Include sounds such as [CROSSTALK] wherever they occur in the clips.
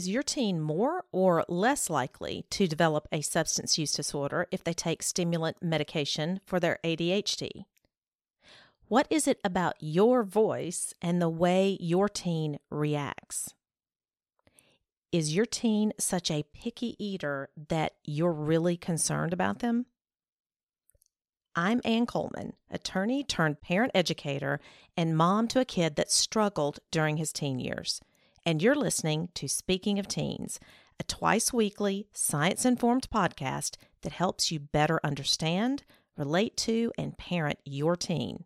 Is your teen more or less likely to develop a substance use disorder if they take stimulant medication for their ADHD? What is it about your voice and the way your teen reacts? Is your teen such a picky eater that you're really concerned about them? I'm Ann Coleman, attorney turned parent educator and mom to a kid that struggled during his teen years and you're listening to Speaking of Teens, a twice weekly, science informed podcast that helps you better understand, relate to, and parent your teen.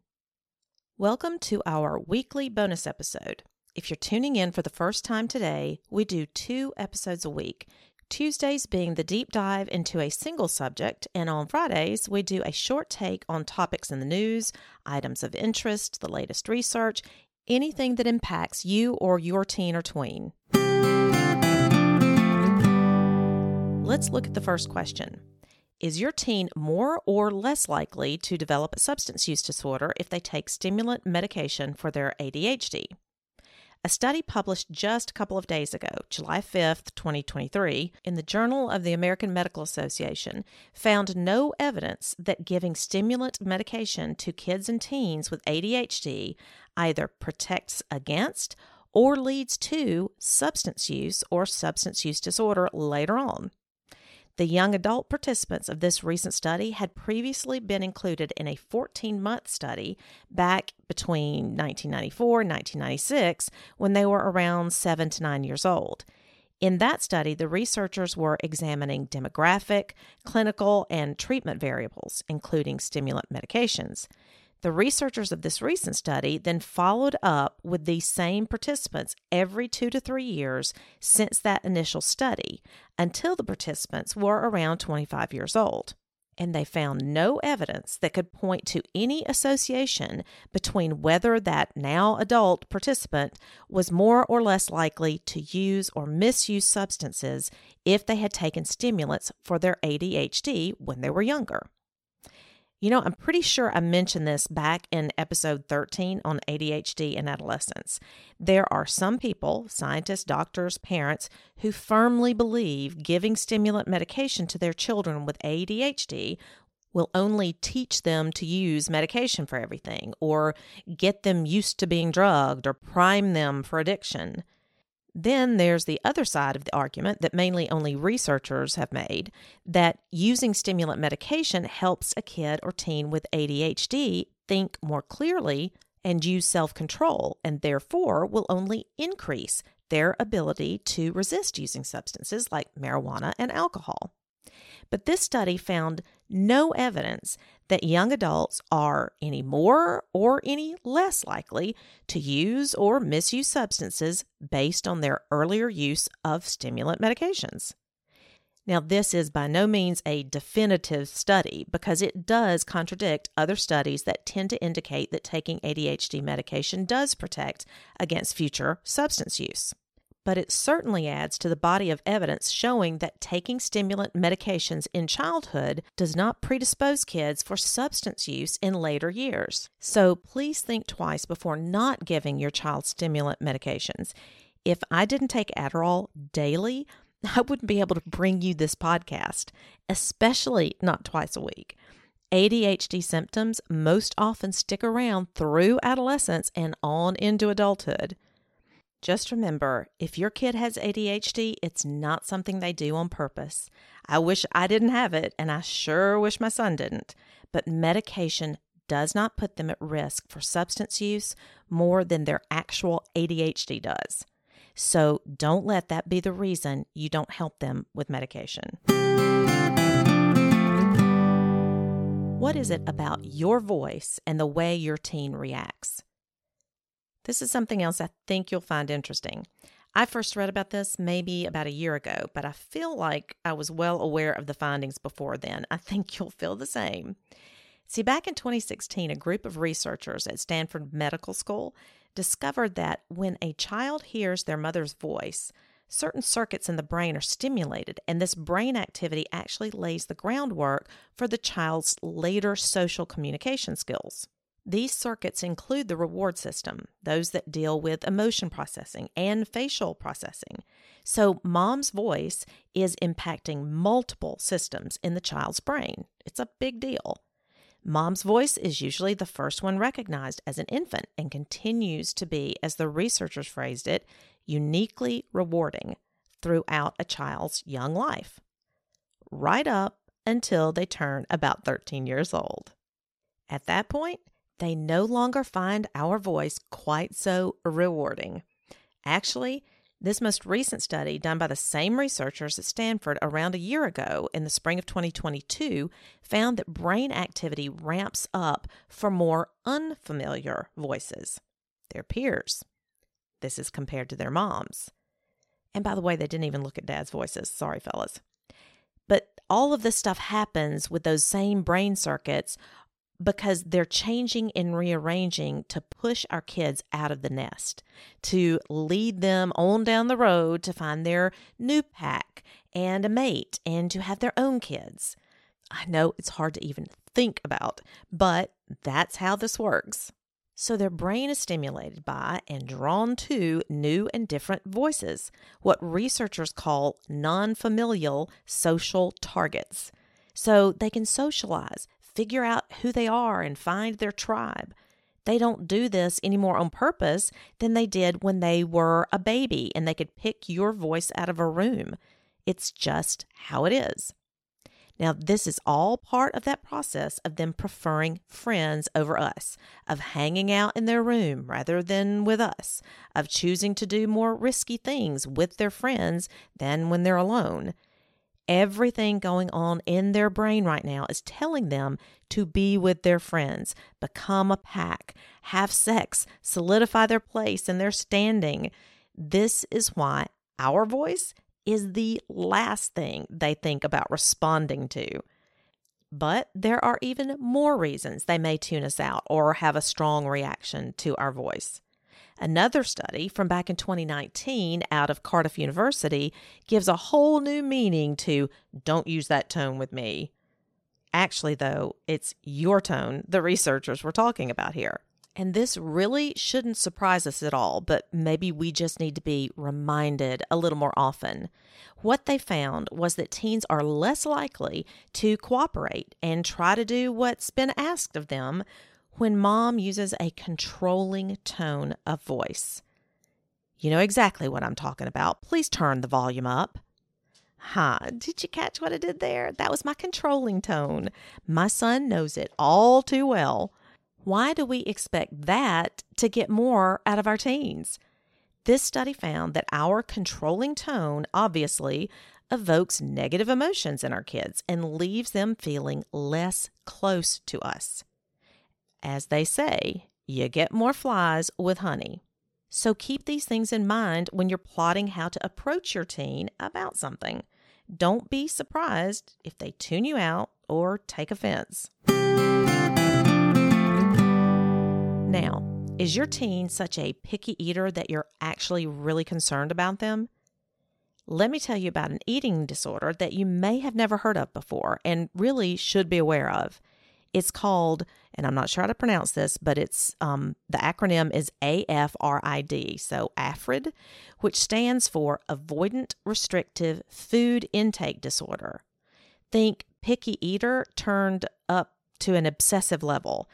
Welcome to our weekly bonus episode. If you're tuning in for the first time today, we do two episodes a week. Tuesdays being the deep dive into a single subject, and on Fridays, we do a short take on topics in the news, items of interest, the latest research, anything that impacts you or your teen or tween. Let's look at the first question. Is your teen more or less likely to develop a substance use disorder if they take stimulant medication for their ADHD? A study published just a couple of days ago, July 5th, 2023, in the Journal of the American Medical Association found no evidence that giving stimulant medication to kids and teens with ADHD either protects against or leads to substance use or substance use disorder later on. The young adult participants of this recent study had previously been included in a 14 month study back between 1994 and 1996 when they were around 7 to 9 years old. In that study, the researchers were examining demographic, clinical, and treatment variables, including stimulant medications. The researchers of this recent study then followed up with these same participants every two to three years since that initial study until the participants were around 25 years old. And they found no evidence that could point to any association between whether that now adult participant was more or less likely to use or misuse substances if they had taken stimulants for their ADHD when they were younger. You know, I'm pretty sure I mentioned this back in episode 13 on ADHD and adolescence. There are some people, scientists, doctors, parents, who firmly believe giving stimulant medication to their children with ADHD will only teach them to use medication for everything or get them used to being drugged or prime them for addiction. Then there's the other side of the argument that mainly only researchers have made that using stimulant medication helps a kid or teen with ADHD think more clearly and use self control, and therefore will only increase their ability to resist using substances like marijuana and alcohol. But this study found no evidence that young adults are any more or any less likely to use or misuse substances based on their earlier use of stimulant medications. Now, this is by no means a definitive study because it does contradict other studies that tend to indicate that taking ADHD medication does protect against future substance use but it certainly adds to the body of evidence showing that taking stimulant medications in childhood does not predispose kids for substance use in later years. So please think twice before not giving your child stimulant medications. If I didn't take Adderall daily, [LAUGHS] I wouldn't be able to bring you this podcast, especially not twice a week. ADHD symptoms most often stick around through adolescence and on into adulthood. Just remember if your kid has ADHD, it's not something they do on purpose. I wish I didn't have it, and I sure wish my son didn't. But medication does not put them at risk for substance use more than their actual ADHD does. So don't let that be the reason you don't help them with medication. What is it about your voice and the way your teen reacts? This is something else I think you'll find interesting. I first read about this maybe about a year ago, but I feel like I was well aware of the findings before then. I think you'll feel the same. See, back in 2016, a group of researchers at Stanford Medical School discovered that when a child hears their mother's voice, certain circuits in the brain are stimulated, and this brain activity actually lays the groundwork for the child's later social communication skills. These circuits include the reward system, those that deal with emotion processing and facial processing. So, mom's voice is impacting multiple systems in the child's brain. It's a big deal. Mom's voice is usually the first one recognized as an infant and continues to be, as the researchers phrased it, uniquely rewarding throughout a child's young life, right up until they turn about 13 years old. At that point, they no longer find our voice quite so rewarding. Actually, this most recent study, done by the same researchers at Stanford around a year ago in the spring of 2022, found that brain activity ramps up for more unfamiliar voices, their peers. This is compared to their moms. And by the way, they didn't even look at dad's voices. Sorry, fellas. But all of this stuff happens with those same brain circuits because they're changing and rearranging to push our kids out of the nest, to lead them on down the road to find their new pack and a mate and to have their own kids. I know it's hard to even think about, but that's how this works. So their brain is stimulated by and drawn to new and different voices, what researchers call non familial social targets. So they can socialize, figure out who they are, and find their tribe. They don't do this any more on purpose than they did when they were a baby and they could pick your voice out of a room. It's just how it is. Now, this is all part of that process of them preferring friends over us, of hanging out in their room rather than with us, of choosing to do more risky things with their friends than when they're alone. Everything going on in their brain right now is telling them to be with their friends, become a pack, have sex, solidify their place and their standing. This is why our voice is the last thing they think about responding to. But there are even more reasons they may tune us out or have a strong reaction to our voice. Another study from back in 2019 out of Cardiff University gives a whole new meaning to don't use that tone with me. Actually, though, it's your tone the researchers were talking about here. And this really shouldn't surprise us at all, but maybe we just need to be reminded a little more often. What they found was that teens are less likely to cooperate and try to do what's been asked of them when mom uses a controlling tone of voice. You know exactly what I'm talking about. Please turn the volume up. Huh, did you catch what I did there? That was my controlling tone. My son knows it all too well. Why do we expect that to get more out of our teens? This study found that our controlling tone obviously evokes negative emotions in our kids and leaves them feeling less close to us. As they say, you get more flies with honey. So keep these things in mind when you're plotting how to approach your teen about something. Don't be surprised if they tune you out or take offense. Now, is your teen such a picky eater that you're actually really concerned about them? Let me tell you about an eating disorder that you may have never heard of before and really should be aware of. It's called, and I'm not sure how to pronounce this, but it's um, the acronym is ARFID, so ARFID, which stands for Avoidant Restrictive Food Intake Disorder. Think picky eater turned up to an obsessive level.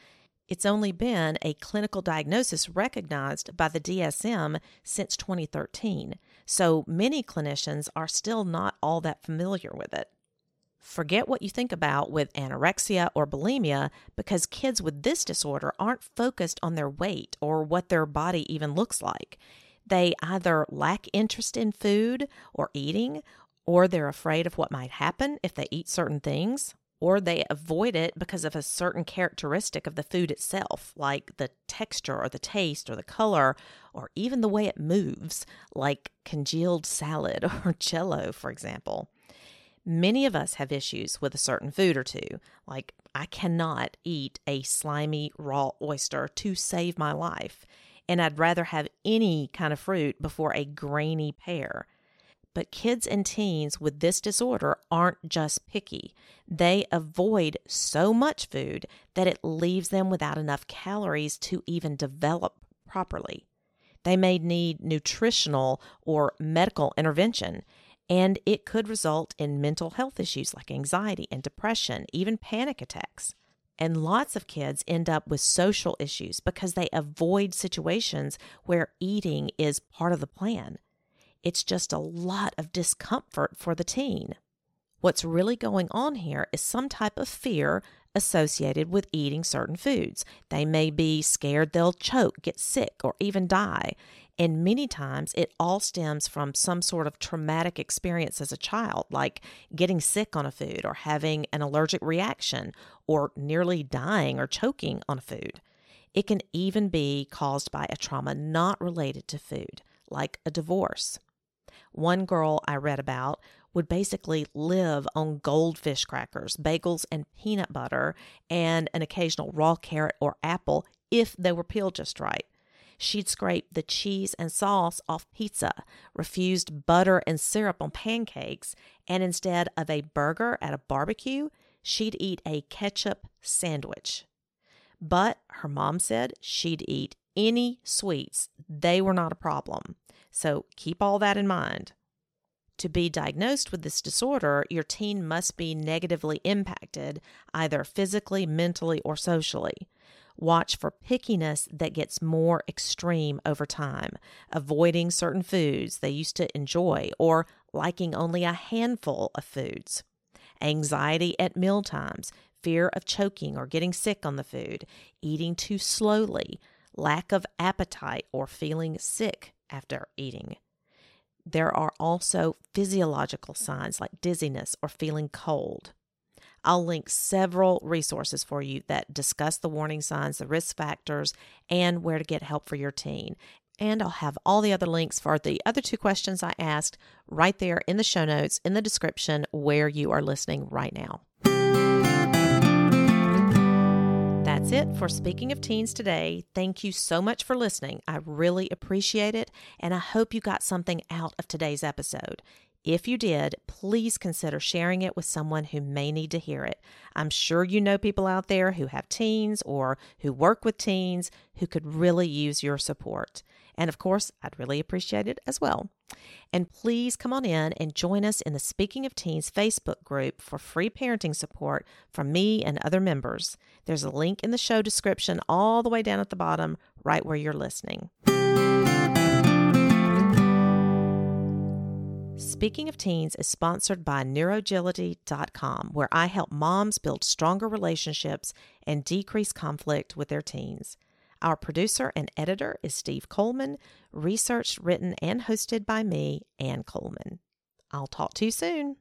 It's only been a clinical diagnosis recognized by the DSM since 2013, so many clinicians are still not all that familiar with it. Forget what you think about with anorexia or bulimia because kids with this disorder aren't focused on their weight or what their body even looks like. They either lack interest in food or eating, or they're afraid of what might happen if they eat certain things, or they avoid it because of a certain characteristic of the food itself, like the texture or the taste or the color, or even the way it moves, like congealed salad [LAUGHS] or jello, for example. Many of us have issues with a certain food or two. Like, I cannot eat a slimy raw oyster to save my life, and I'd rather have any kind of fruit before a grainy pear. But kids and teens with this disorder aren't just picky. They avoid so much food that it leaves them without enough calories to even develop properly. They may need nutritional or medical intervention, and it could result in mental health issues like anxiety and depression, even panic attacks. And lots of kids end up with social issues because they avoid situations where eating is part of the plan. It's just a lot of discomfort for the teen. What's really going on here is some type of fear associated with eating certain foods. They may be scared they'll choke, get sick, or even die. And many times it all stems from some sort of traumatic experience as a child, like getting sick on a food or having an allergic reaction or nearly dying or choking on a food. It can even be caused by a trauma not related to food, like a divorce. One girl I read about would basically live on goldfish crackers, bagels, and peanut butter, and an occasional raw carrot or apple if they were peeled just right. She'd scrape the cheese and sauce off pizza, refused butter and syrup on pancakes, and instead of a burger at a barbecue, she'd eat a ketchup sandwich. But her mom said she'd eat any sweets, they were not a problem. So keep all that in mind. To be diagnosed with this disorder, your teen must be negatively impacted, either physically, mentally, or socially. Watch for pickiness that gets more extreme over time, avoiding certain foods they used to enjoy or liking only a handful of foods. Anxiety at meal times, fear of choking or getting sick on the food, eating too slowly, lack of appetite, or feeling sick after eating. There are also physiological signs like dizziness or feeling cold. I'll link several resources for you that discuss the warning signs, the risk factors, and where to get help for your teen. And I'll have all the other links for the other two questions I asked right there in the show notes in the description where you are listening right now. That's it for Speaking of Teens today. Thank you so much for listening. I really appreciate it, and I hope you got something out of today's episode. If you did, please consider sharing it with someone who may need to hear it. I'm sure you know people out there who have teens or who work with teens who could really use your support. And of course, I'd really appreciate it as well. And please come on in and join us in the Speaking of Teens Facebook group for free parenting support from me and other members. There's a link in the show description all the way down at the bottom, right where you're listening. Speaking of Teens is sponsored by Neurogility.com, where I help moms build stronger relationships and decrease conflict with their teens. Our producer and editor is Steve Coleman, researched, written, and hosted by me, Ann Coleman. I'll talk to you soon.